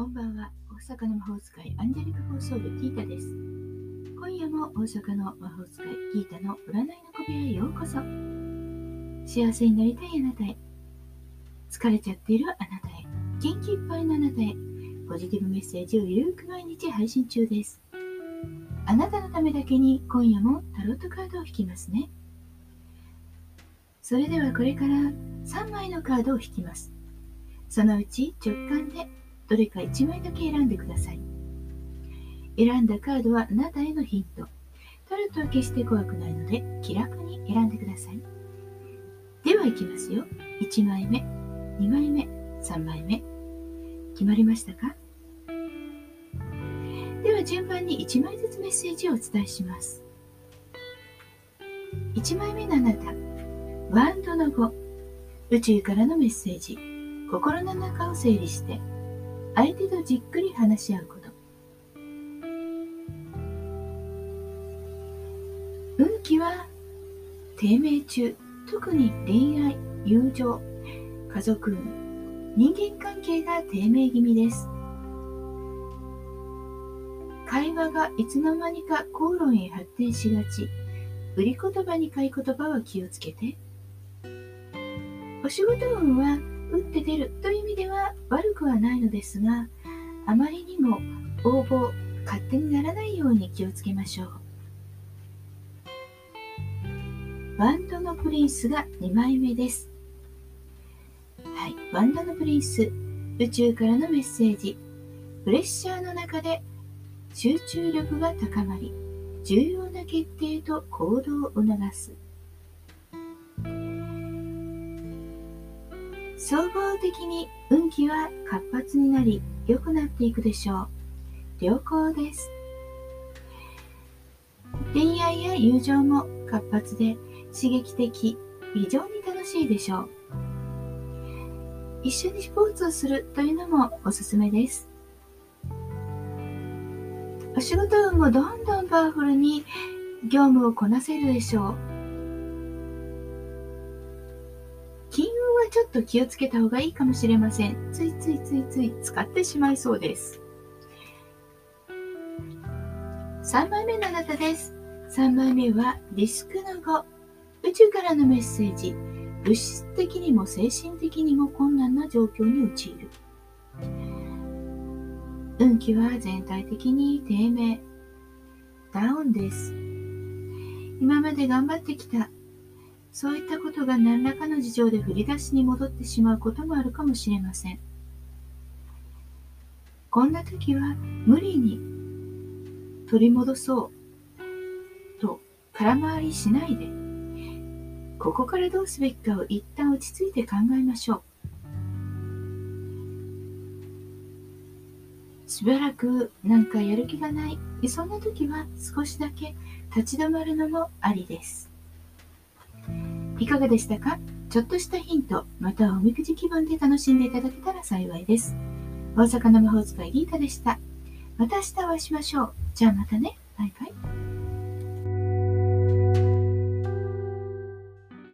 こんばんは大阪の魔法使いアンジェリカ放送部ギータです。今夜も大阪の魔法使いギータの占いの小部屋へようこそ。幸せになりたいあなたへ。疲れちゃっているあなたへ。元気いっぱいのあなたへ。ポジティブメッセージをゆるく毎日配信中です。あなたのためだけに今夜もタロットカードを引きますね。それではこれから3枚のカードを引きます。そのうち直感でどれか1枚だけ選んでください。選んだカードはあなたへのヒント。タロットは決して怖くないので気楽に選んでください。では行きますよ。1枚目、2枚目、3枚目。決まりましたか？では順番に1枚ずつメッセージをお伝えします。1枚目のあなた、ワンドの5、宇宙からのメッセージ。心の中を整理して相手とじっくり話し合うこと。運気は低迷中特に恋愛友情家族運人間関係が低迷気味です。会話がいつの間にか口論へ発展しがち。売り言葉に買い言葉は気をつけて。お仕事運は打って出るという意味では悪くはないのですが、あまりにも応募、勝手にならないように気をつけましょう。ワンドのプリンスが2枚目です。はい、ワンドのプリンス、宇宙からのメッセージ。プレッシャーの中で集中力が高まり、重要な決定と行動を促す。総合的に運気は活発になり良くなっていくでしょう。良好です。恋愛や友情も活発で刺激的、非常に楽しいでしょう。一緒にスポーツをするというのもおすすめです。お仕事運もどんどんパワフルに業務をこなせるでしょう。ちょっと気をつけた方がいいかもしれません。ついついついつい使ってしまいそうです。3枚目のあなたです。3枚目はリスクの5。宇宙からのメッセージ。物質的にも精神的にも困難な状況に陥る。運気は全体的に低迷。ダウンです。今まで頑張ってきたそういったことが何らかの事情で振り出しに戻ってしまうこともあるかもしれません。こんな時は無理に取り戻そうと空回りしないで、ここからどうすべきかを一旦落ち着いて考えましょう。しばらくなんかやる気がない、そんな時は少しだけ立ち止まるのもありです。いかがでしたか？ちょっとしたヒント、またはおみくじ気分で楽しんでいただけたら幸いです。大阪の魔法使いギータでした。また明日お会いしましょう。じゃあまたね。バイバイ。